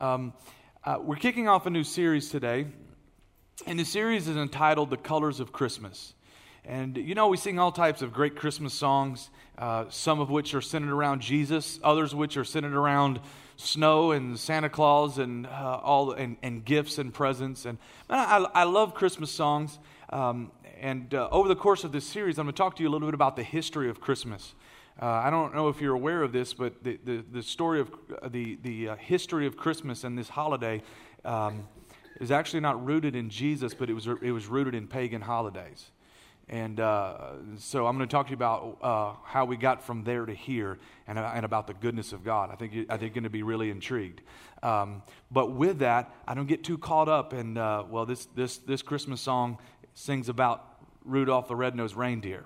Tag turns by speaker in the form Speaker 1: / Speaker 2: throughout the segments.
Speaker 1: Um, uh, we're kicking off a new series today, and the series is entitled The Colors of Christmas. And you know, we sing all types of great Christmas songs, uh, some of which are centered around Jesus, others which are centered around snow and Santa Claus and uh, all and, and, gifts and presents. And I, I love Christmas songs. Um, and uh, over the course of this series, I'm going to talk to you a little bit about the history of Christmas. Uh, I don't know if you're aware of this, but the, the, the story of uh, the, the uh, history of Christmas and this holiday um, is actually not rooted in Jesus, but it was, it was rooted in pagan holidays. And uh, so I'm going to talk to you about uh, how we got from there to here and, uh, and about the goodness of God. I think, you, I think you're going to be really intrigued. Um, but with that, I don't get too caught up in, well, this, this, this Christmas song sings about Rudolph the Red-Nosed Reindeer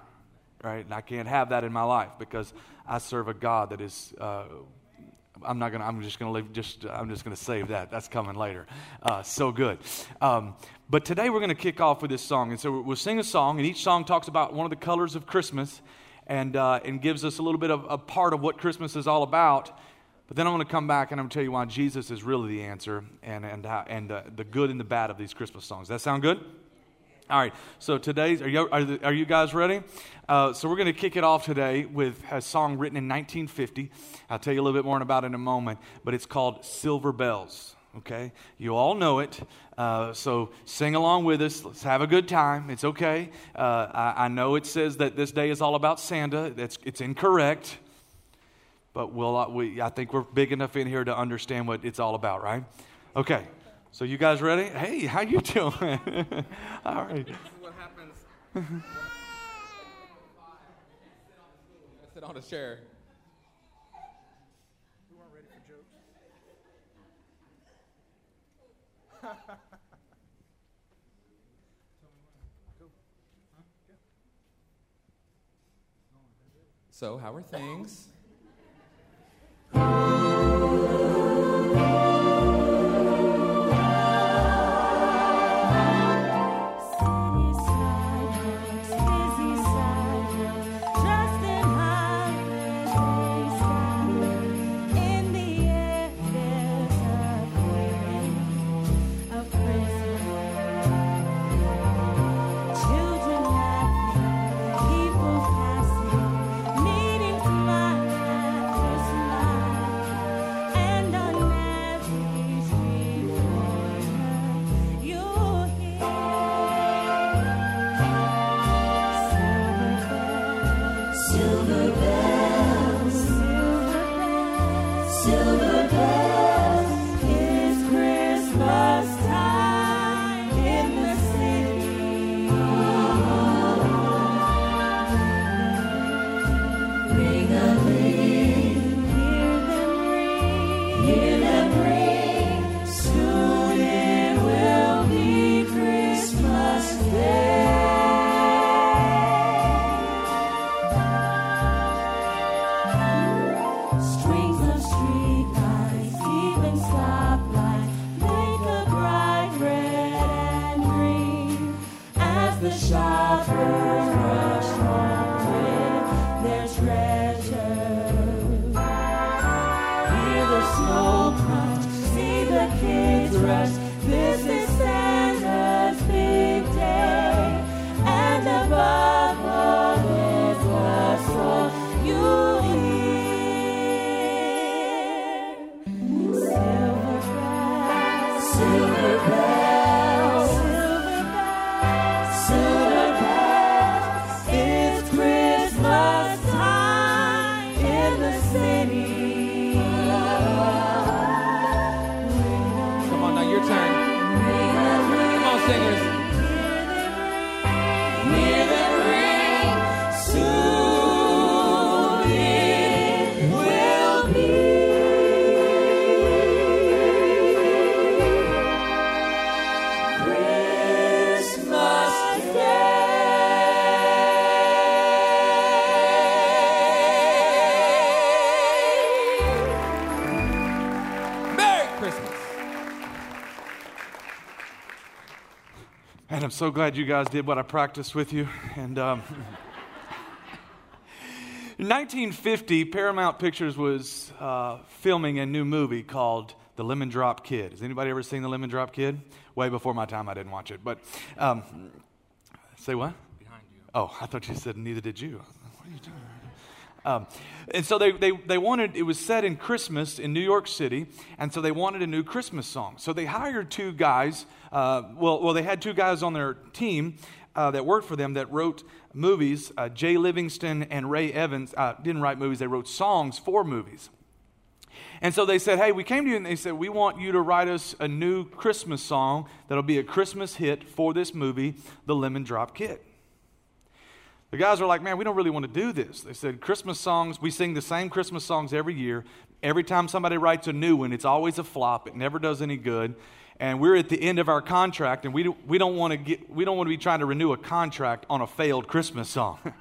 Speaker 1: right? And I can't have that in my life because I serve a God that is. Uh, I'm not gonna. I'm just gonna leave. Just I'm just gonna save that. That's coming later. Uh, so good. Um, but today we're gonna kick off with this song, and so we'll sing a song, and each song talks about one of the colors of Christmas, and uh, and gives us a little bit of a part of what Christmas is all about. But then I'm going to come back and I'm going to tell you why Jesus is really the answer and, and, how, and uh, the good and the bad of these Christmas songs. That sound good? All right, so today's, are you, are, are you guys ready? Uh, so we're going to kick it off today with a song written in 1950. I'll tell you a little bit more about it in a moment, but it's called Silver Bells. Okay, you all know it, uh, so sing along with us. Let's have a good time. It's okay. Uh, I, I, know it says that this day is all about Santa. That's it's incorrect, but we'll, we, I think we're big enough in here to understand what it's all about, right? Okay. So you guys ready? Hey, how you doing? All right. This is what happens.
Speaker 2: sit on a chair.
Speaker 3: We weren't ready for jokes.
Speaker 2: so, how are things?
Speaker 1: so glad you guys did what I practiced with you. And um, in 1950, Paramount Pictures was uh, filming a new movie called The Lemon Drop Kid. Has anybody ever seen The Lemon Drop Kid? Way before my time, I didn't watch it. But um, say what?
Speaker 2: Behind you.
Speaker 1: Oh, I thought you said neither did you. What are you doing? Um, and so they, they, they wanted, it was set in Christmas in New York City, and so they wanted a new Christmas song. So they hired two guys, uh, well, well, they had two guys on their team uh, that worked for them that wrote movies. Uh, Jay Livingston and Ray Evans uh, didn't write movies, they wrote songs for movies. And so they said, Hey, we came to you and they said, We want you to write us a new Christmas song that'll be a Christmas hit for this movie, The Lemon Drop Kid. The guys were like, man, we don't really want to do this. They said, Christmas songs, we sing the same Christmas songs every year. Every time somebody writes a new one, it's always a flop. It never does any good. And we're at the end of our contract, and we, do, we, don't want to get, we don't want to be trying to renew a contract on a failed Christmas song.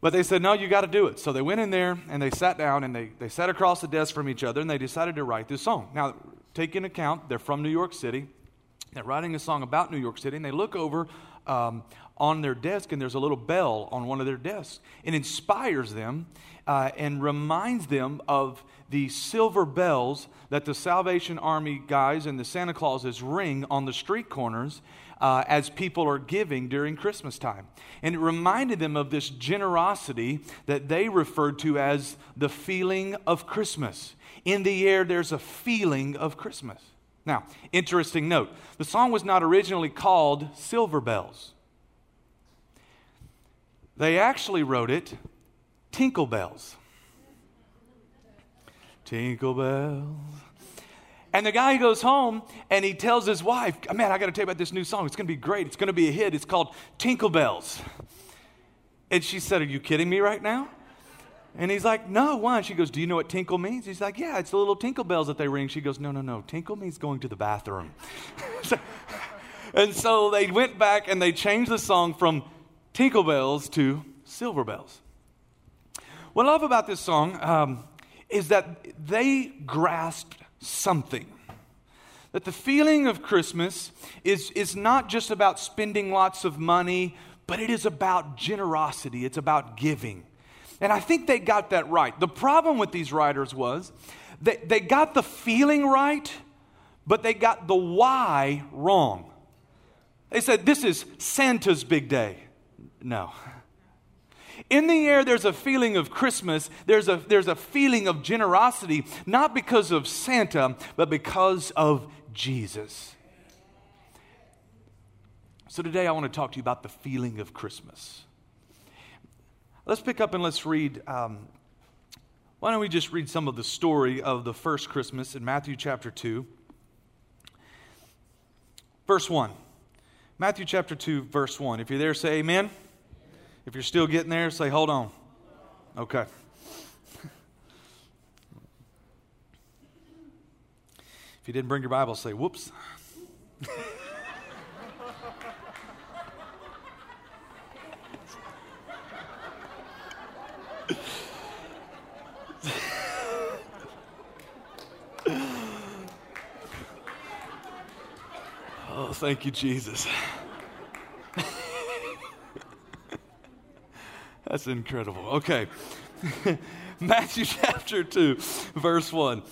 Speaker 1: but they said, no, you got to do it. So they went in there and they sat down and they, they sat across the desk from each other and they decided to write this song. Now, take into account, they're from New York City. They're writing a song about New York City, and they look over um, on their desk, and there's a little bell on one of their desks. It inspires them uh, and reminds them of the silver bells that the Salvation Army guys and the Santa Clauses ring on the street corners uh, as people are giving during Christmas time. And it reminded them of this generosity that they referred to as the feeling of Christmas. In the air, there's a feeling of Christmas. Now, interesting note the song was not originally called Silver Bells. They actually wrote it Tinkle Bells. Tinkle Bells. And the guy goes home and he tells his wife, Man, I got to tell you about this new song. It's going to be great. It's going to be a hit. It's called Tinkle Bells. And she said, Are you kidding me right now? And he's like, No, why? And she goes, Do you know what tinkle means? He's like, Yeah, it's the little tinkle bells that they ring. She goes, No, no, no. Tinkle means going to the bathroom. and so they went back and they changed the song from tinkle bells to silver bells. What I love about this song um, is that they grasped something. That the feeling of Christmas is, is not just about spending lots of money, but it is about generosity, it's about giving. And I think they got that right. The problem with these writers was that they got the feeling right, but they got the why wrong. They said, This is Santa's big day. No. In the air, there's a feeling of Christmas. There's a, there's a feeling of generosity, not because of Santa, but because of Jesus. So today, I want to talk to you about the feeling of Christmas. Let's pick up and let's read. Um, why don't we just read some of the story of the first Christmas in Matthew chapter 2, verse 1. Matthew chapter 2, verse 1. If you're there, say amen. If you're still getting there, say, hold on. Okay. If you didn't bring your Bible, say, whoops. oh, thank you, Jesus. That's incredible. Okay. Matthew chapter 2, verse 1.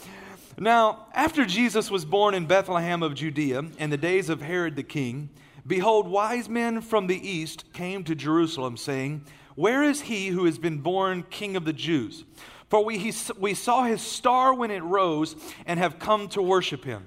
Speaker 1: Now, after Jesus was born in Bethlehem of Judea in the days of Herod the king, behold, wise men from the east came to Jerusalem, saying, Where is he who has been born king of the Jews? For we, he, we saw his star when it rose and have come to worship him.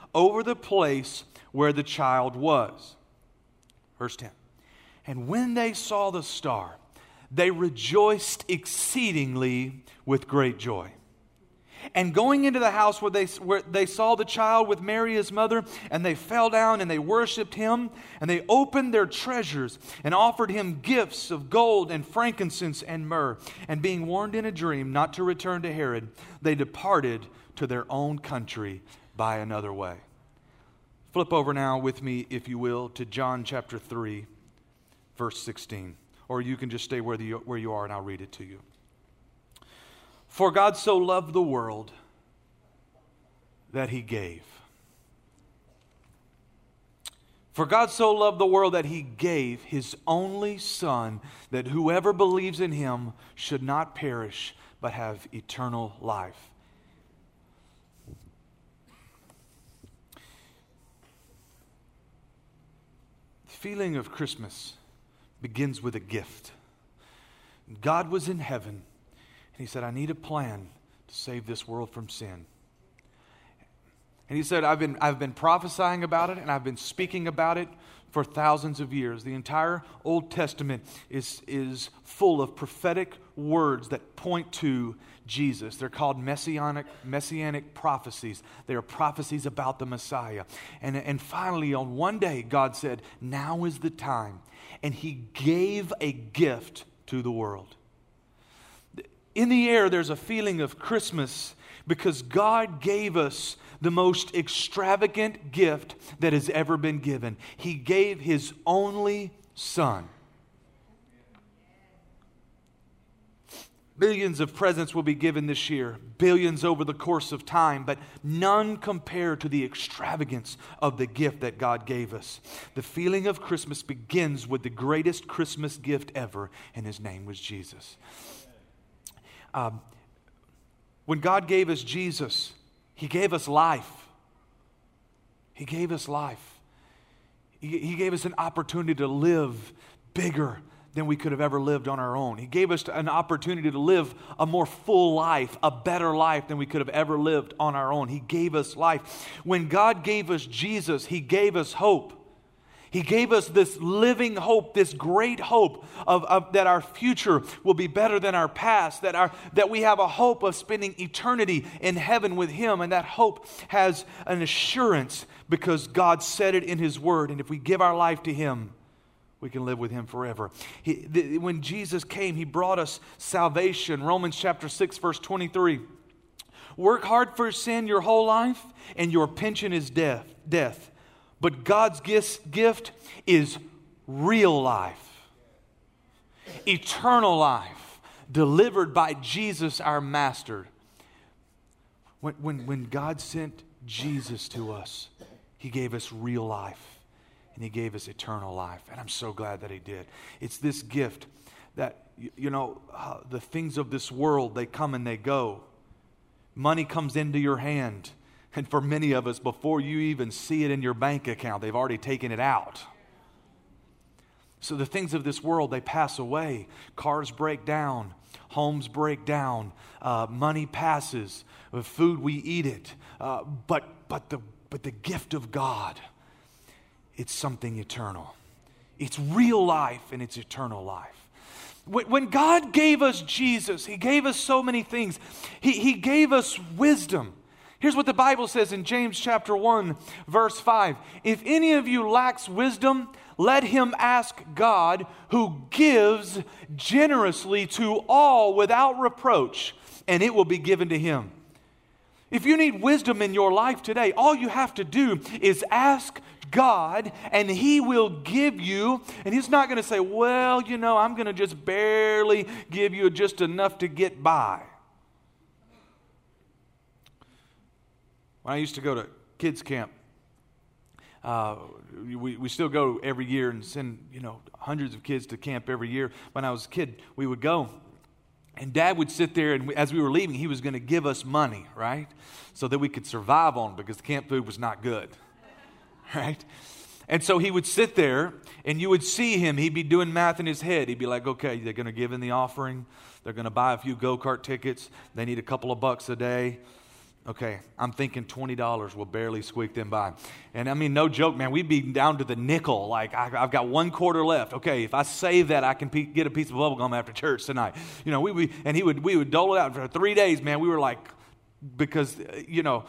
Speaker 1: over the place where the child was. Verse 10. And when they saw the star, they rejoiced exceedingly with great joy. And going into the house where they, where they saw the child with Mary his mother, and they fell down and they worshiped him, and they opened their treasures and offered him gifts of gold and frankincense and myrrh. And being warned in a dream not to return to Herod, they departed to their own country by another way. Flip over now with me, if you will, to John chapter 3, verse 16. Or you can just stay where, the, where you are and I'll read it to you. For God so loved the world that he gave. For God so loved the world that he gave his only Son, that whoever believes in him should not perish, but have eternal life. The feeling of Christmas begins with a gift. God was in heaven and he said, I need a plan to save this world from sin. And he said, I've been, I've been prophesying about it and I've been speaking about it for thousands of years. The entire Old Testament is, is full of prophetic words that point to Jesus. They're called messianic, messianic prophecies. They are prophecies about the Messiah. And, and finally, on one day, God said, Now is the time. And he gave a gift to the world. In the air, there's a feeling of Christmas because God gave us the most extravagant gift that has ever been given. He gave His only Son. Billions of presents will be given this year, billions over the course of time, but none compare to the extravagance of the gift that God gave us. The feeling of Christmas begins with the greatest Christmas gift ever, and His name was Jesus. Um, when God gave us Jesus, He gave us life. He gave us life. He, he gave us an opportunity to live bigger than we could have ever lived on our own. He gave us an opportunity to live a more full life, a better life than we could have ever lived on our own. He gave us life. When God gave us Jesus, He gave us hope. He gave us this living hope, this great hope of, of, that our future will be better than our past, that, our, that we have a hope of spending eternity in heaven with Him. And that hope has an assurance because God said it in His Word. And if we give our life to Him, we can live with Him forever. He, when Jesus came, He brought us salvation. Romans chapter 6, verse 23. Work hard for sin your whole life, and your pension is death. death. But God's gift is real life, eternal life, delivered by Jesus our Master. When, when, when God sent Jesus to us, He gave us real life and He gave us eternal life. And I'm so glad that He did. It's this gift that, you know, uh, the things of this world, they come and they go. Money comes into your hand and for many of us, before you even see it in your bank account, they've already taken it out. So the things of this world, they pass away. Cars break down, homes break down, uh, money passes, food, we eat it. Uh, but, but, the, but the gift of God, it's something eternal. It's real life and it's eternal life. When God gave us Jesus, He gave us so many things. He, he gave us wisdom. Here's what the Bible says in James chapter 1 verse 5. If any of you lacks wisdom, let him ask God who gives generously to all without reproach, and it will be given to him. If you need wisdom in your life today, all you have to do is ask God and He will give you. And He's not going to say, Well, you know, I'm going to just barely give you just enough to get by. When I used to go to kids' camp, uh, we, we still go every year and send, you know, hundreds of kids to camp every year. When I was a kid, we would go. And dad would sit there, and as we were leaving, he was going to give us money, right? So that we could survive on because the camp food was not good, right? And so he would sit there and you would see him. He'd be doing math in his head. He'd be like, okay, they're going to give in the offering. They're going to buy a few go kart tickets. They need a couple of bucks a day. Okay, I'm thinking $20 will barely squeak them by. And I mean, no joke, man, we'd be down to the nickel. Like, I, have got one quarter left. Okay, if I save that, I can pe- get a piece of bubble gum after church tonight. You know, we, we, and he would, we would dole it out for three days, man. We were like, because, you know,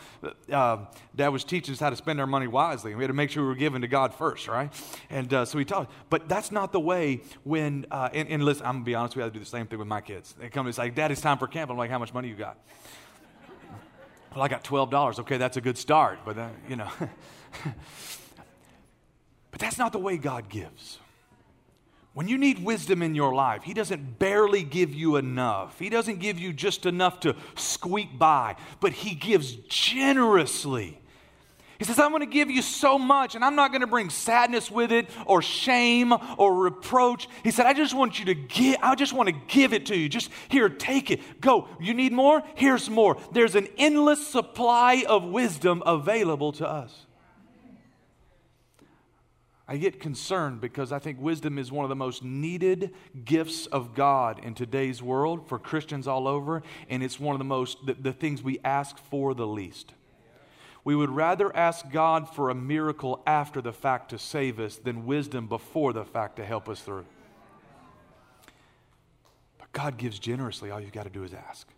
Speaker 1: uh, Dad was teaching us how to spend our money wisely. We had to make sure we were giving to God first, right? And uh, so he taught. But that's not the way when, uh, and, and, listen, I'm to be honest, we have to do the same thing with my kids. They come and say, Dad, it's time for camp. I'm like, how much money you got? Well, I got $12. Okay, that's a good start, but, uh, you know. but that's not the way God gives. When you need wisdom in your life, He doesn't barely give you enough. He doesn't give you just enough to squeak by, but He gives generously. He says, I'm going to give you so much, and I'm not going to bring sadness with it, or shame, or reproach. He said, I just want you to give, I just want to give it to you. Just here, take it. Go. You need more? Here's more. There's an endless supply of wisdom available to us. I get concerned because I think wisdom is one of the most needed gifts of God in today's world for Christians all over, and it's one of the most, the, the things we ask for the least. We would rather ask God for a miracle after the fact to save us than wisdom before the fact to help us through. But God gives generously. All you've got to do is ask.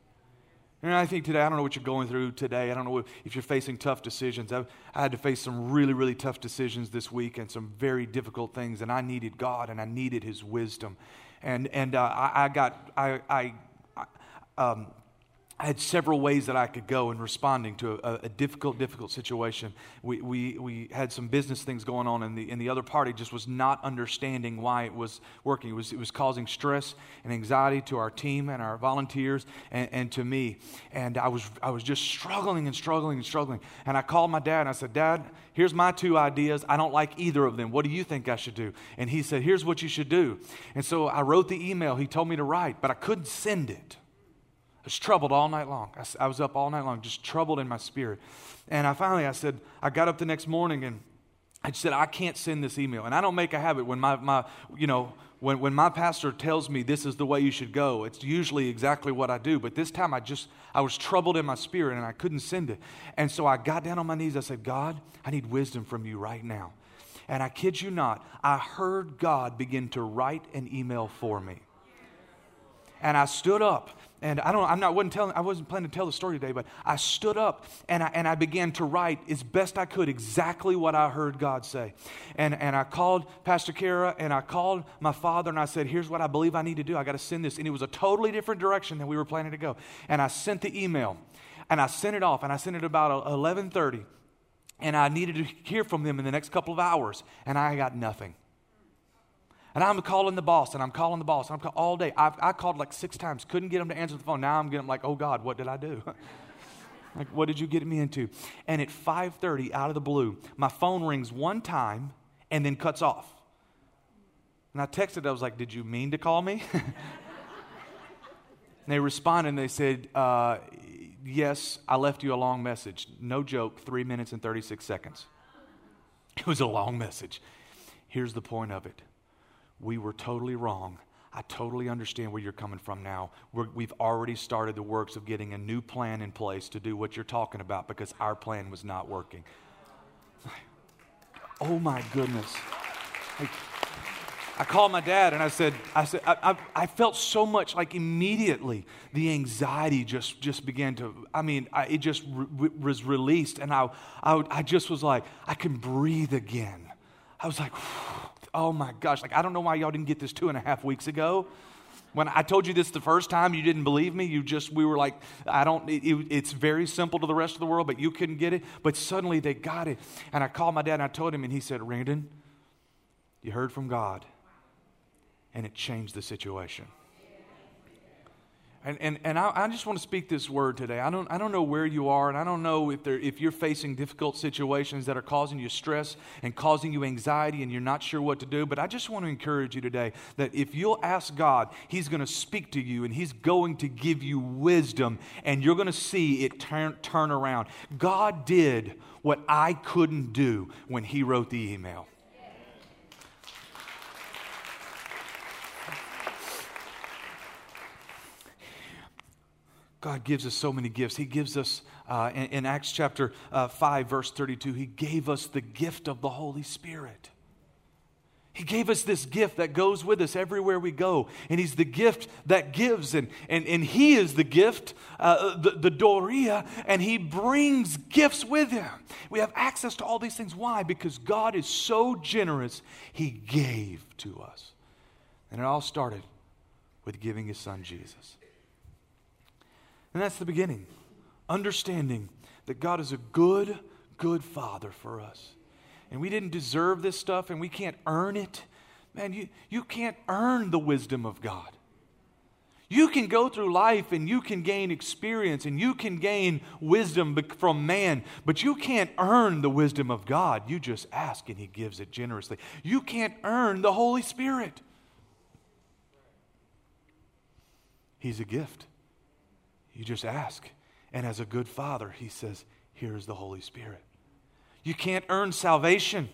Speaker 1: And I think today, I don't know what you're going through today. I don't know if you're facing tough decisions. I've, I had to face some really, really tough decisions this week and some very difficult things, and I needed God and I needed His wisdom. And, and uh, I, I, got, I, I um, I had several ways that I could go in responding to a, a, difficult, difficult situation. We, we, we had some business things going on, and the, and the other party just was not understanding why it was working. It was, it was causing stress and anxiety to our team and our volunteers and, and to me. And I was, I was just struggling and struggling and struggling. And I called my dad and I said, Dad, here's my two ideas. I don't like either of them. What do you think I should do? And he said, Here's what you should do. And so I wrote the email he told me to write, but I couldn't send it. I was troubled all night long. I, I was up all night long, just troubled in my spirit. And I finally, I said, I got up the next morning and I said, I can't send this email. And I don't make a habit when my, my you know, when, when my pastor tells me this is the way you should go, it's usually exactly what I do. But this time I just, I was troubled in my spirit and I couldn't send it. And so I got down on my knees. I said, God, I need wisdom from you right now. And I kid you not, I heard God begin to write an email for me. And I stood up and I don't, I'm not, wasn't telling, I wasn't planning to tell the story today, but I stood up and I, and I began to write as best I could exactly what I heard God say. And, and I called Pastor Kara and I called my father and I said, here's what I believe I need to do. I got to send this. And it was a totally different direction than we were planning to go. And I sent the email and I sent it off and I sent it about 1130 and I needed to hear from them in the next couple of hours and I got nothing. And I'm calling the boss, and I'm calling the boss, and I'm calling all day. I've, I called like six times, couldn't get him to answer the phone. Now I'm getting like, oh God, what did I do? like, what did you get me into? And at 5:30, out of the blue, my phone rings one time and then cuts off. And I texted, I was like, did you mean to call me? and they responded and they said, uh, yes, I left you a long message. No joke, three minutes and 36 seconds. It was a long message. Here's the point of it we were totally wrong. I totally understand where you're coming from now. we have already started the works of getting a new plan in place to do what you're talking about because our plan was not working. Oh my goodness. Like, I called my dad and I said, I said, I, I, I, felt so much like immediately the anxiety just, just began to, I mean, I, it just re- was released and I, I, I just was like, I can breathe again. I was like, oh my gosh, like I don't know why y'all didn't get this two and a half weeks ago. When I told you this the first time, you didn't believe me. You just, we were like, I don't, it, it, it's very simple to the rest of the world, but you couldn't get it. But suddenly they got it. And I called my dad and I told him, and he said, Randon, you heard from God. And it changed the situation. And, and, and I, I, just want to speak this word today. I don't, I don't know where you are, and I don't know if, if you're facing difficult situations that are causing you stress and causing you anxiety and you're not sure what to do. But I just want to encourage you today that if you'll ask God, He's going to speak to you and He's going to give you wisdom, and you're going to see it turn, turn around. God did what I couldn't do when He wrote the email. God gives us so many gifts. He gives us, uh, in, in, Acts chapter uh, 5, verse 32, He gave us the gift of the Holy Spirit. He gave us this gift that goes with us everywhere we go. And He's the gift that gives. And, and, and He is the gift, uh, the, the dorea, and He brings gifts with Him. We have access to all these things. Why? Because God is so generous, He gave to us. And it all started with giving His Son Jesus. And that's the beginning. Understanding that God is a good, good Father for us. And we didn't deserve this stuff and we can't earn it. Man, you, you can't earn the wisdom of God. You can go through life and you can gain experience and you can gain wisdom from man, but you can't earn the wisdom of God. You just ask and He gives it generously. You can't earn the Holy Spirit. He's a gift. You just ask. And as a good father, he says, Here's the Holy Spirit. You can't earn salvation.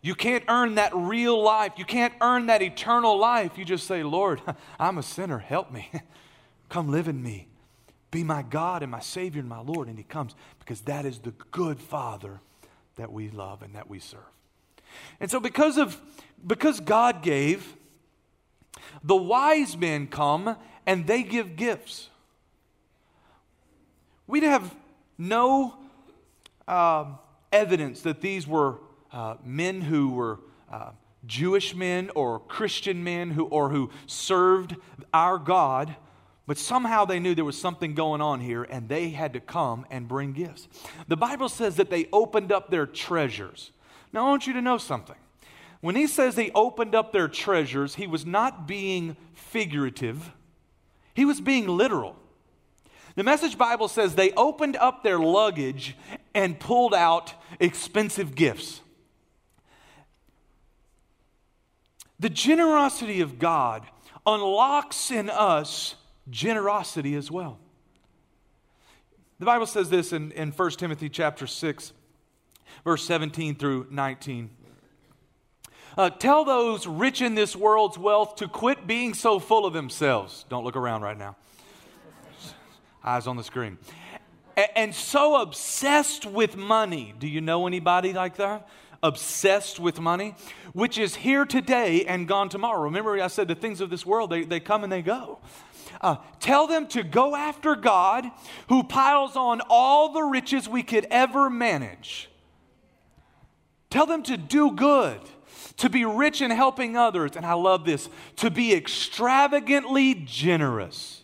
Speaker 1: You can't earn that real life. You can't earn that eternal life. You just say, Lord, I'm a sinner. Help me. Come live in me. Be my God and my Savior and my Lord. And He comes because that is the good Father that we love and that we serve. And so, because of because God gave, the wise men come and they give gifts. We'd have no uh, evidence that these were uh, men who were uh, Jewish men or Christian men who, or who served our God, but somehow they knew there was something going on here and they had to come and bring gifts. The Bible says that they opened up their treasures. Now, I want you to know something. When he says they opened up their treasures, he was not being figurative, he was being literal. The Message Bible says they opened up their luggage and pulled out expensive gifts. The generosity of God unlocks in us generosity as well. The Bible says this in, in 1 Timothy chapter 6, verse 17 through 19. Uh, tell those rich in this world's wealth to quit being so full of themselves. Don't look around right now eyes on the screen. And so obsessed with money. Do you know anybody like that? Obsessed with money, which is here today and gone tomorrow. Remember, I said the things of this world, they, they come and they go. Uh, tell them to go after God who piles on all the riches we could ever manage. Tell them to do good, to be rich in helping others. And I love this to be extravagantly generous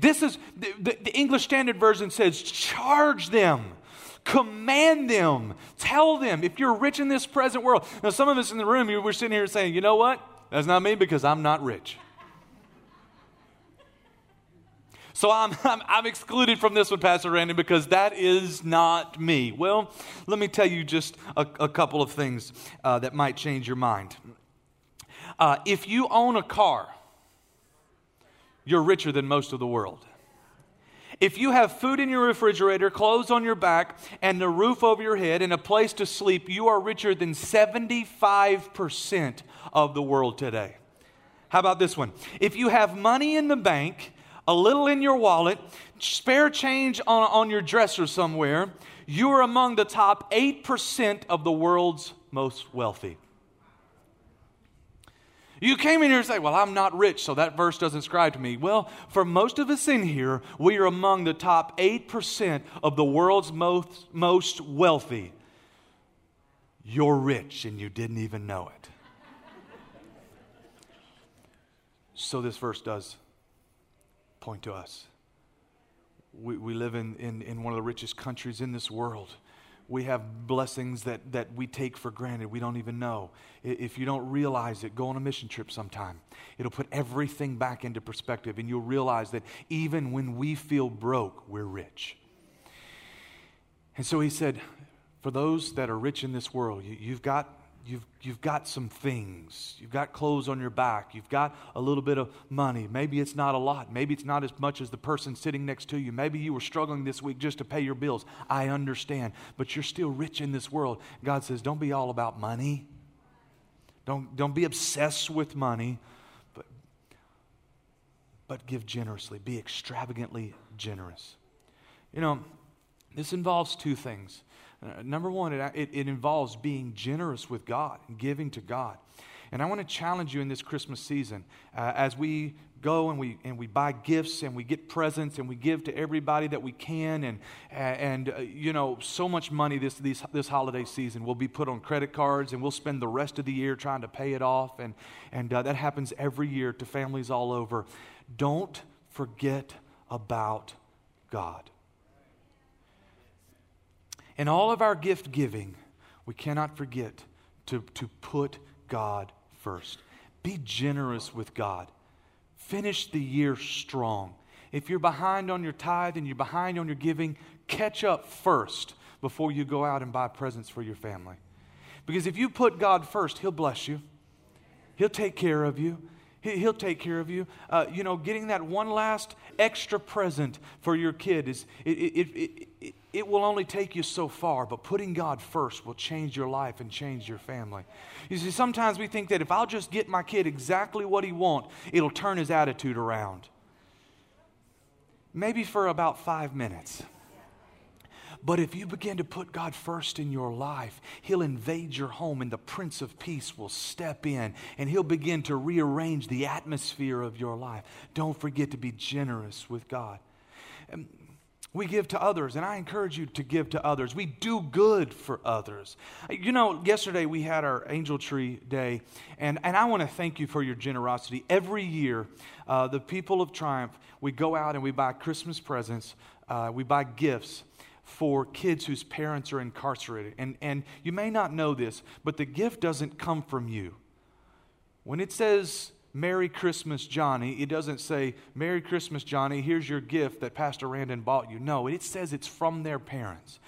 Speaker 1: this is the, the, the English Standard Version says, charge them command them, tell them if you're rich in this present world. Now, some of us in the room, we're sitting here saying, you know what? That's not me because I'm not rich. So I'm, I'm, I'm, excluded from this one, Pastor Randy, because that is not me. Well, let me tell you just a, a couple of things uh, that might change your mind. Uh, if you own a car, you're richer than most of the world. If you have food in your refrigerator, clothes on your back, and a roof over your head, and a place to sleep, you are richer than 75% of the world today. How about this one? If you have money in the bank, a little in your wallet, spare change on, on your dresser somewhere, you are among the top 8% of the world's most wealthy. You came in here and say, Well, I'm not rich, so that verse doesn't describe to me. Well, for most of us in here, we are among the top 8% of the world's most, most wealthy. You're rich and you didn't even know it. so, this verse does point to us. We, we live in, in, in one of the richest countries in this world we have blessings that, that we take for granted. We don't even know. If you don't realize it, go on a mission trip sometime. It'll put everything back into perspective, and you'll realize that even when we feel broke, we're rich. And so he said, For those that are rich in this world, you, you've got you've, you've got some things. You've got clothes on your back. You've got a little bit of money. Maybe it's not a lot. Maybe it's not as much as the person sitting next to you. Maybe you were struggling this week just to pay your bills. I understand. But you're still rich in this world. God says, don't be all about money. Don't, don't be obsessed with money. But, but give generously. Be extravagantly generous. You know, this involves two things. Uh, number one, it, it, it involves being generous with God and giving to God. And I want to challenge you in this Christmas season uh, as we go and we, and we buy gifts and we get presents and we give to everybody that we can. And, and uh, you know, so much money this, this, this holiday season will be put on credit cards and we'll spend the rest of the year trying to pay it off. And, and uh, that happens every year to families all over. Don't forget about God. In all of our gift giving, we cannot forget to, to put God first. Be generous with God. Finish the year strong. If you're behind on your tithe and you're behind on your giving, catch up first before you go out and buy presents for your family. Because if you put God first, He'll bless you, He'll take care of you. He'll take care of you. Uh, you know, getting that one last extra present for your kid is it, it, it, it, it will only take you so far, but putting God first will change your life and change your family. You see, sometimes we think that if I'll just get my kid exactly what he wants, it'll turn his attitude around. Maybe for about five minutes. But if you begin to put God first in your life, He'll invade your home and the Prince of Peace will step in and He'll begin to rearrange the atmosphere of your life. Don't forget to be generous with God. Um, we give to others, and I encourage you to give to others. We do good for others. You know, yesterday we had our Angel Tree Day, and, and I want to thank you for your generosity. Every year, uh, the people of Triumph, we go out and we buy Christmas presents, uh, we buy gifts for kids whose parents are incarcerated. And, and you may not know this, but the gift doesn't come from you. When it says Merry Christmas, Johnny, it doesn't say, Merry Christmas, Johnny, here's your gift that Pastor Randon bought you. No, it says it's from their parents.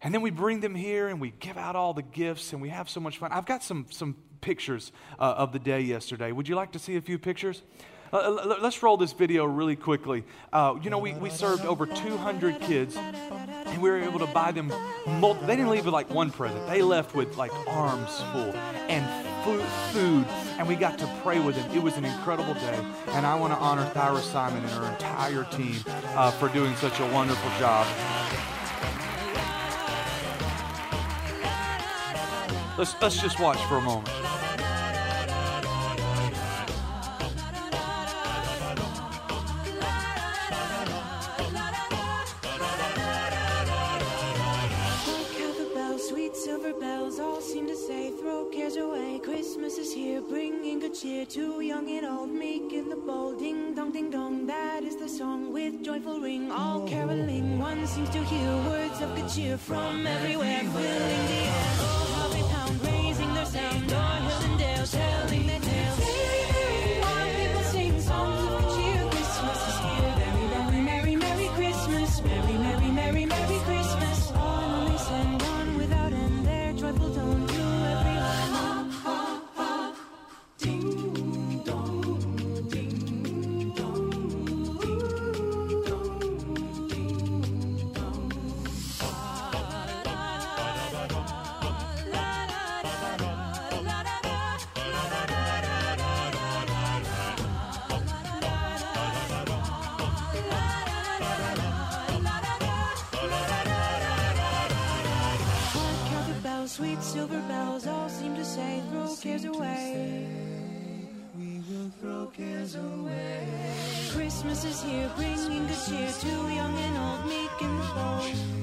Speaker 1: And then we bring them here and we give out all the gifts and we have so much fun. I've got some, some pictures uh, of the day yesterday. Would you like to see a few pictures? Uh, let's roll this video really quickly. Uh, you know, we, we served over 200 kids, and we were able to buy them. They didn't leave with like one present. They left with like arms full and food, food, and we got to pray with them. It was an incredible day, and I want to honor Thyra Simon and her entire team uh, for doing such a wonderful job. Let's, let's just watch for a moment.
Speaker 3: Of silver bells, all seem to say, throw cares away. We will throw cares away. Christmas is here, bringing good cheer to young and old, meek and bold.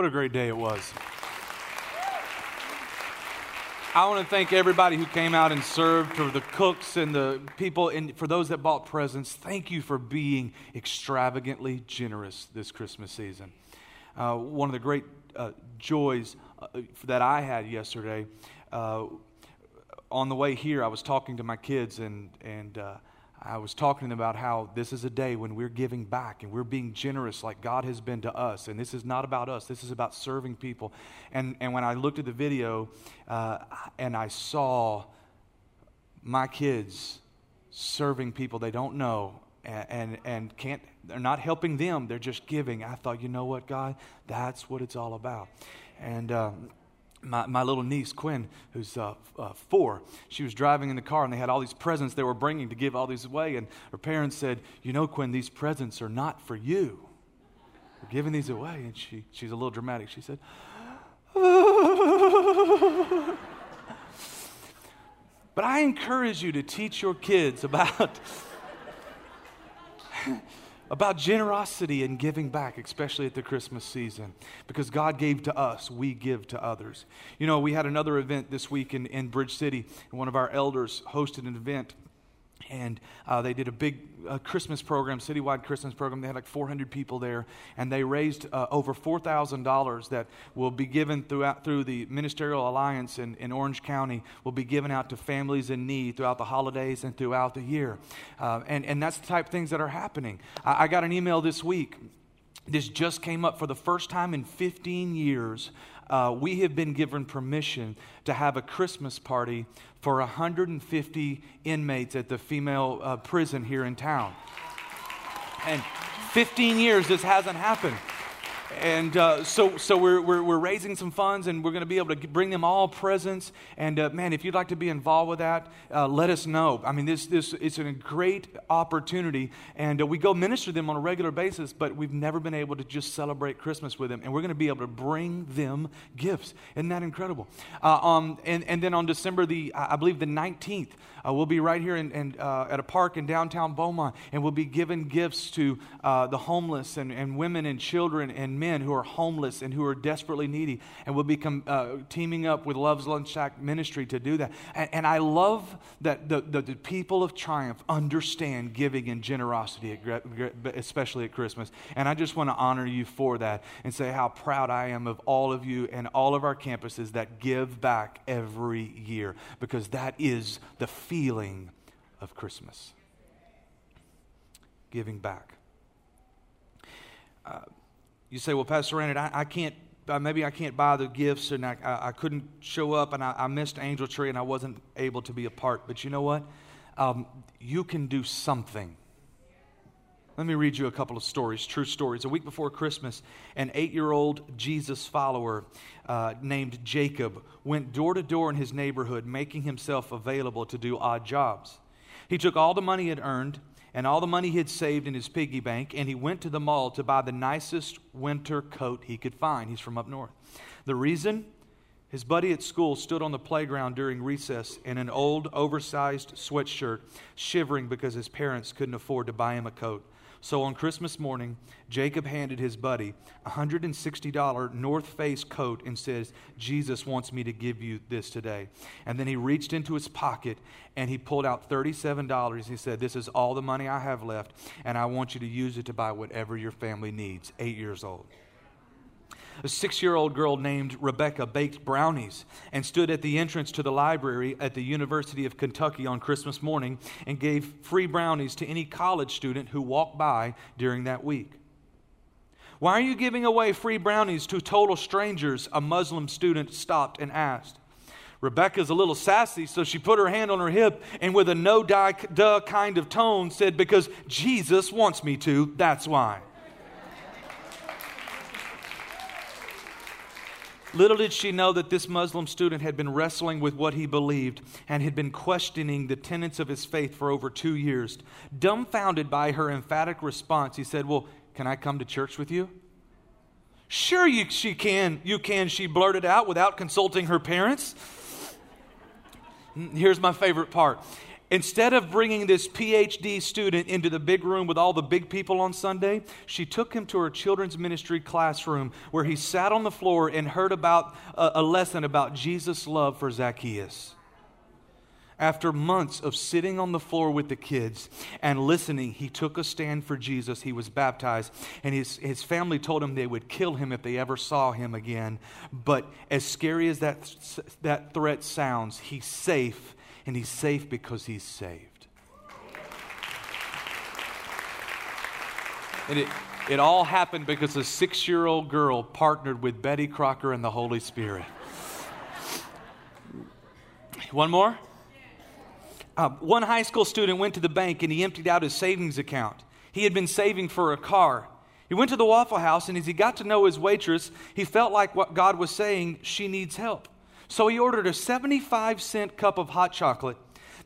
Speaker 1: What a great day it was. I want to thank everybody who came out and served, for the cooks and the people, and for those that bought presents. Thank you for being extravagantly generous this Christmas season. Uh, one of the great uh, joys uh, that I had yesterday, uh, on the way here, I was talking to my kids, and and uh, I was talking about how this is a day when we're giving back and we're being generous like God has been to us. And this is not about us, this is about serving people. And, and when I looked at the video uh, and I saw my kids serving people they don't know and, and, and can't, they're not helping them, they're just giving, I thought, you know what, God? That's what it's all about. And, um, my, my little niece, Quinn, who's uh, uh, four, she was driving in the car and they had all these presents they were bringing to give all these away. And her parents said, You know, Quinn, these presents are not for you. We're giving these away. And she, she's a little dramatic. She said, But I encourage you to teach your kids about about generosity and giving back, especially at the Christmas season. Because God gave to us, we give to others. You know, we had another event this week in, in Bridge City, and one of our elders hosted an event and uh, they did a big uh, Christmas program, citywide Christmas program. They had like 400 people there, and they raised uh, over $4,000 that will be given throughout through the Ministerial Alliance in, in Orange County. Will be given out to families in need throughout the holidays and throughout the year, uh, and and that's the type of things that are happening. I, I got an email this week. This just came up for the first time in 15 years. Uh, we have been given permission to have a Christmas party for 150 inmates at the female uh, prison here in town. And 15 years this hasn't happened. And uh, so, so we're, we're, we're, raising some funds and we're going to be able to bring them all presents. And uh, man, if you'd like to be involved with that, uh, let us know. I mean, this, this it's a great opportunity. And uh, we go minister them on a regular basis, but we've never been able to just celebrate Christmas with them. And we're going to be able to bring them gifts. Isn't that incredible? Uh, um, and, and then on December the, I believe the 19th, uh, we'll be right here in, in, at a park in downtown Beaumont, and we'll be giving gifts to the homeless and, and women and children and men who are homeless and who are desperately needy. And we'll be uh, teaming up with Love's Lunch Shack Ministry to do that. And, and I love that the, the, the, people of Triumph understand giving and generosity, at, especially at Christmas. And I just want to honor you for that and say how proud I am of all of you and all of our campuses that give back every year because that is the feeling of Christmas. Giving back. Uh, you say, well, Pastor Randy, I, I can't, uh, maybe I can't buy the gifts and I, I, I couldn't show up and I, I, missed Angel Tree and I wasn't able to be a part. But you know what? Um, you can do something. Let me read you a couple of stories, true stories. A week before Christmas, an eight year old Jesus follower uh, named Jacob went door to door in his neighborhood, making himself available to do odd jobs. He took all the money he had earned and all the money he had saved in his piggy bank, and he went to the mall to buy the nicest winter coat he could find. He's from up north. The reason? His buddy at school stood on the playground during recess in an old, oversized sweatshirt, shivering because his parents couldn't afford to buy him a coat. So on Christmas morning, Jacob handed his buddy a $160 North Face coat and says, Jesus wants me to give you this today. And then he reached into his pocket and he pulled out $37. He said, This is all the money I have left, and I want you to use it to buy whatever your family needs. Eight years old. A six year old girl named Rebecca baked brownies and stood at the entrance to the library at the University of Kentucky on Christmas morning and gave free brownies to any college student who walked by during that week. Why are you giving away free brownies to total strangers? A Muslim student stopped and asked. Rebecca's a little sassy, so she put her hand on her hip and, with a no duh kind of tone, said, Because Jesus wants me to, that's why. Little did she know that this Muslim student had been wrestling with what he believed and had been questioning the tenets of his faith for over two years. Dumbfounded by her emphatic response, he said, Well, can I come to church with you? Sure, you, she can. You can, she blurted out without consulting her parents. Here's my favorite part. Instead of bringing this PhD student into the big room with all the big people on Sunday, she took him to her children's ministry classroom where he sat on the floor and heard about a, a lesson about Jesus' love for Zacchaeus. After months of sitting on the floor with the kids and listening, he took a stand for Jesus. He was baptized, and his, his family told him they would kill him if they ever saw him again. But as scary as that, that threat sounds, he's safe and he's safe because he's saved. And it, it all happened because a six year old girl partnered with Betty Crocker and the Holy Spirit. One more? Uh, one high school student went to the bank and he emptied out his savings account. He had been saving for a car. He went to the Waffle House, and as he got to know his waitress, he felt like what God was saying, she needs help. So he ordered a 75 cent cup of hot chocolate.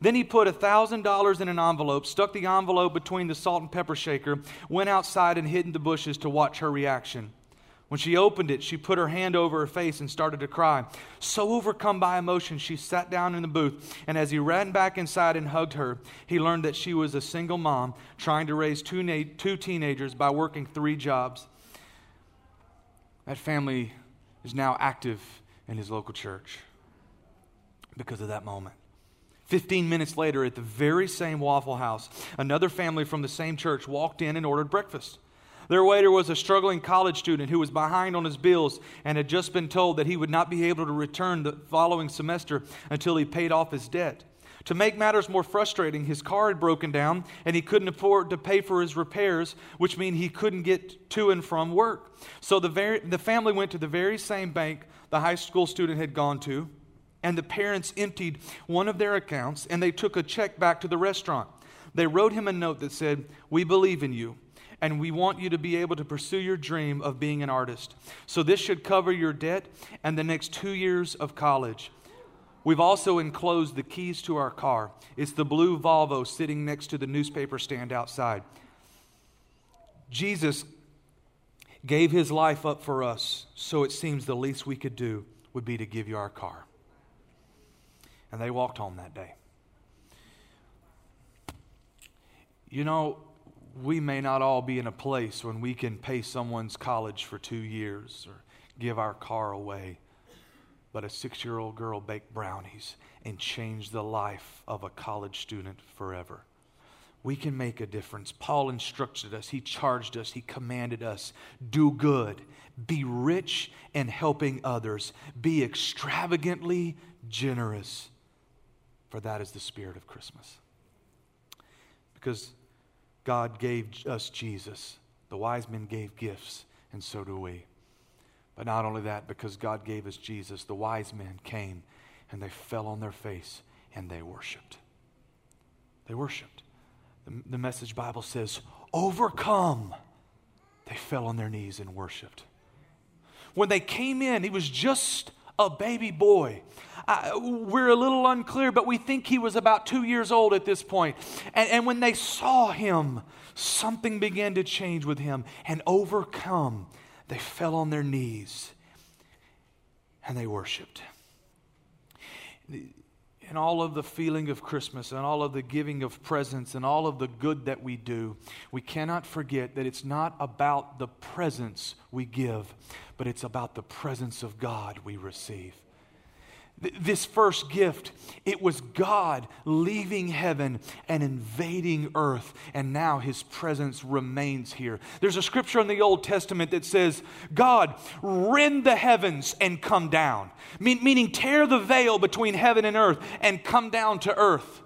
Speaker 1: Then he put $1,000 in an envelope, stuck the envelope between the salt and pepper shaker, went outside and hid in the bushes to watch her reaction. When she opened it, she put her hand over her face and started to cry. So overcome by emotion, she sat down in the booth. And as he ran back inside and hugged her, he learned that she was a single mom trying to raise two, na- two teenagers by working three jobs. That family is now active in his local church because of that moment. 15 minutes later, at the very same Waffle House, another family from the same church walked in and ordered breakfast. Their waiter was a struggling college student who was behind on his bills and had just been told that he would not be able to return the following semester until he paid off his debt. To make matters more frustrating, his car had broken down and he couldn't afford to pay for his repairs, which means he couldn't get to and from work. So the, very, the family went to the very same bank the high school student had gone to, and the parents emptied one of their accounts and they took a check back to the restaurant. They wrote him a note that said, We believe in you and we want you to be able to pursue your dream of being an artist. So, this should cover your debt and the next two years of college. We've also enclosed the keys to our car. It's the blue Volvo sitting next to the newspaper stand outside. Jesus gave his life up for us, so it seems the least we could do would be to give you our car. And they walked home that day. You know, we may not all be in a place when we can pay someone's college for two years or give our car away. But a six year old girl baked brownies and changed the life of a college student forever. We can make a difference. Paul instructed us, he charged us, he commanded us do good, be rich in helping others, be extravagantly generous, for that is the spirit of Christmas. Because God gave us Jesus. The wise men gave gifts, and so do we. But not only that, because God gave us Jesus, the wise men came and they fell on their face and they worshiped. They worshiped. The, the message Bible says, overcome. They fell on their knees and worshiped. When they came in, he was just a baby boy. Uh, we're a little unclear, but we think he was about two years old at this point. And, and when they saw him, something began to change with him. And overcome, they fell on their knees and they worshiped. And all of the feeling of Christmas and all of the giving of presents and all of the good that we do, we cannot forget that it's not about the presents we give, but it's about the presence of God we receive this first gift, it was God leaving heaven and invading earth, and now his presence remains here. There's a scripture in the Old Testament that says, God, rend the heavens and come down, meaning tear the veil between heaven and earth and come down to earth.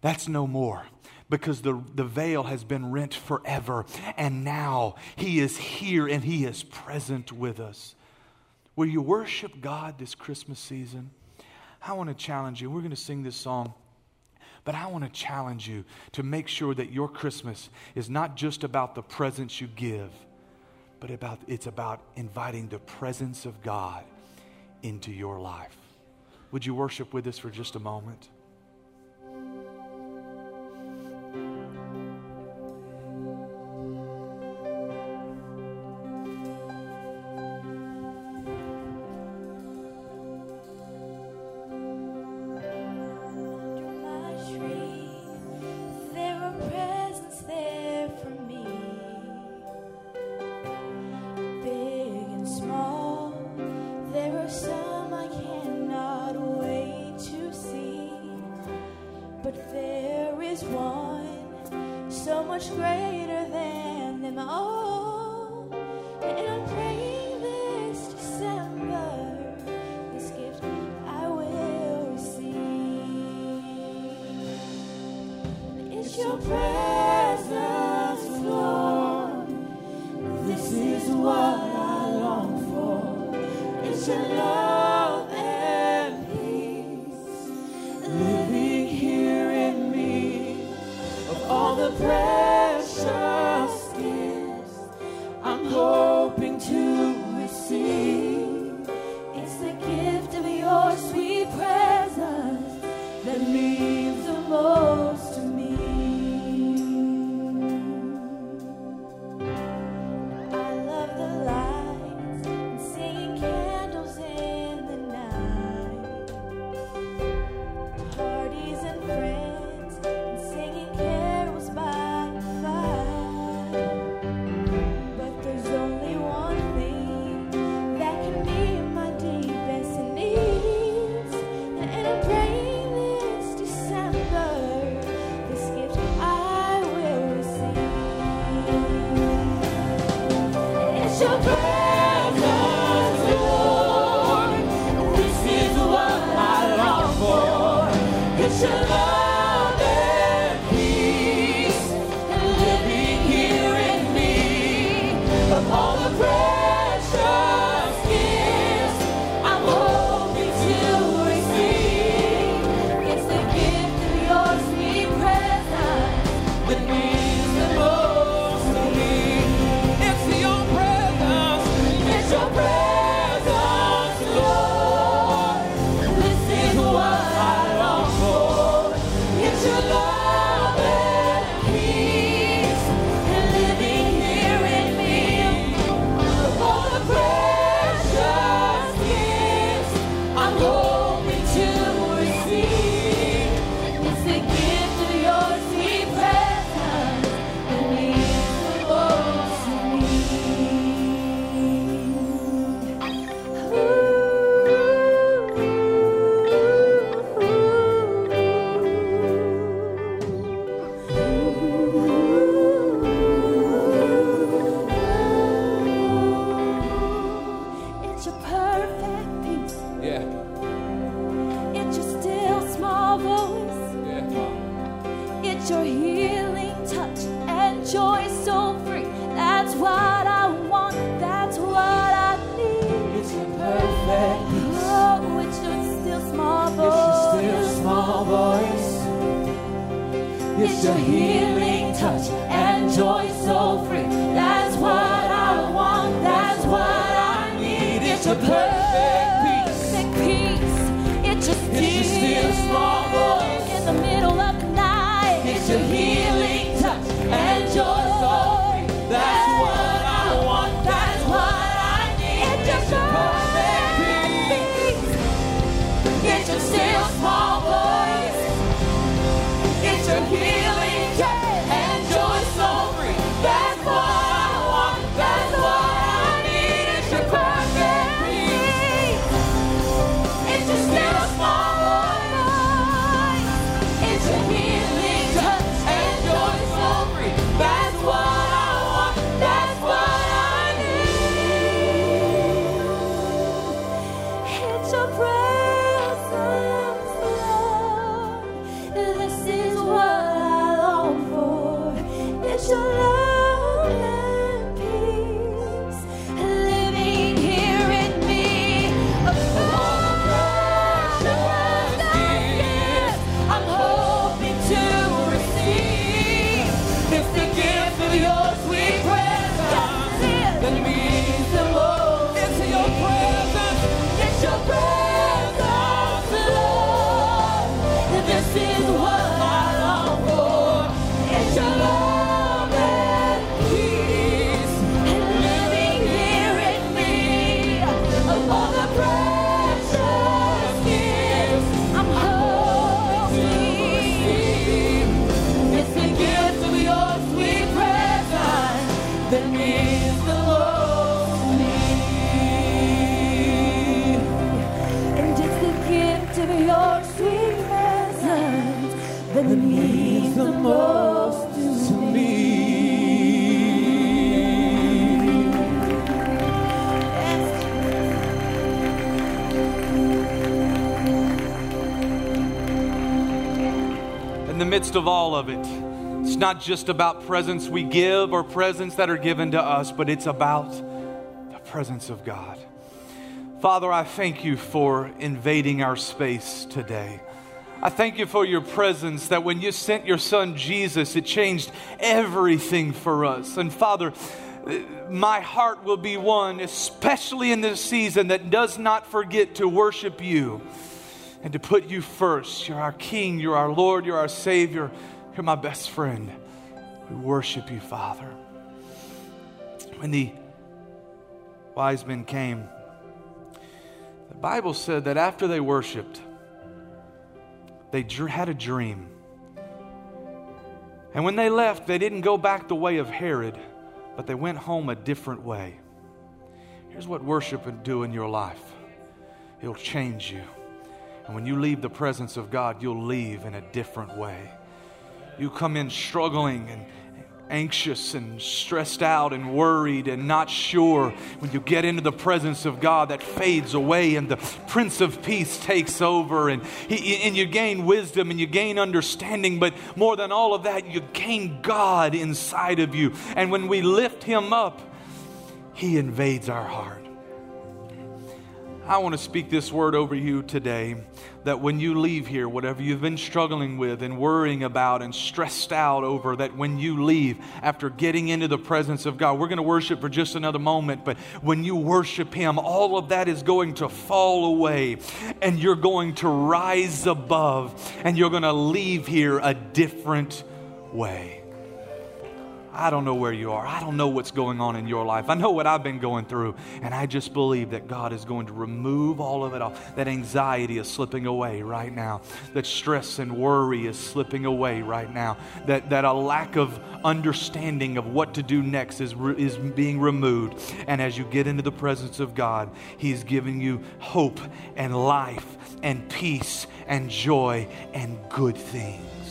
Speaker 1: That's no more because the, the veil has been rent forever, and now he is here and he is present with us. Will you worship God this Christmas season? I want to challenge you. We're going to sing this song. But I want to challenge you to make sure that your Christmas is not just about the presents you give, but about, it's about inviting the presence of God into your life. Would you worship with us for just a moment?
Speaker 2: It's your healing touch and joy so free. That's what I want. That's what I need. It's your perfect peace. Oh, it's your still small voice. It's your still small voice. It's, your, healing touch and joy so free.
Speaker 1: midst of all of it, it's not just about presents we give or presents that are given to us, but it's about the presence of God. Father, I thank you for invading our space today. I thank you for your presence that when you sent your son Jesus, it changed everything for us. And Father, my heart will be one, especially in this season, that does not forget to worship you and to put you first. You're our King, you're our Lord, you're our Savior, you're my best friend. We worship you, Father. When the wise men came, the Bible said that after they worshiped, they had a dream. And when they left, they didn't go back the way of Herod, but they went home a different way. Here's what worship will do in your life it'll change you. And when you leave the presence of God, you'll leave in a different way. You come in struggling and anxious and stressed out and worried and not sure, when you get into the presence of God, that fades away and the Prince of Peace takes over and, he, and you gain wisdom and you gain understanding. But more than all of that, you gain God inside of you. And when we lift Him up, He invades our heart. I want to speak this word over you today that when you leave here, whatever you've been struggling with and worrying about and stressed out over, that when you leave after getting into the presence of God, we're going to worship for just another moment, but when you worship Him, all of that is going to fall away and you're going to rise above and you're going to leave here a different way. I don't know where you are. I don't know what's going on in your life. I know what I've been going through. And I just believe that God is going to remove all of it off. That anxiety is slipping away right now. That stress and worry is slipping away right now. That, that a lack of understanding of what to do next is, re, is being removed. And as you get into the presence of God, He's giving you hope and life and peace and joy and good things.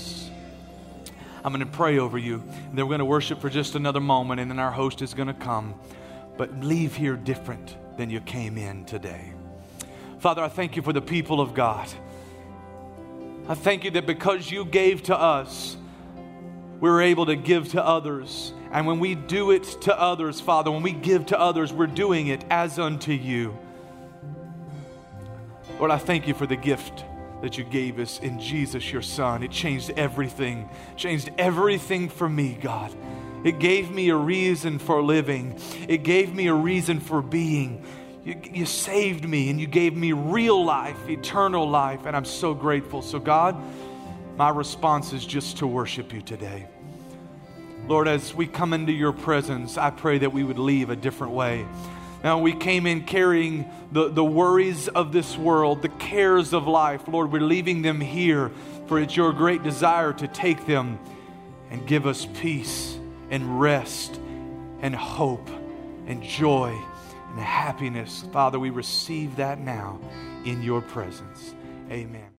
Speaker 1: I'm going to pray over you. And then we're going to worship for just another moment, and then our host is going to come. But leave here different than you came in today. Father, I thank you for the people of God. I thank you that because you gave to us, we're able to give to others. And when we do it to others, Father, when we give to others, we're doing it as unto you. Lord, I thank you for the gift that you gave us in Jesus, your Son. It changed everything, changed everything for me, God. It gave me a reason for living, it gave me a reason for being. You, you, saved me and you gave me real life, eternal life, and I'm so grateful. So, God, my response is just to worship you today. Lord, as we come into your presence, I pray that we would leave a different way. Now, we came in carrying the, the worries of this world, the cares of life. Lord, we're leaving them here, for it's your great desire to take them and give us peace and rest and hope and joy and happiness. Father, we receive that now in your presence. Amen.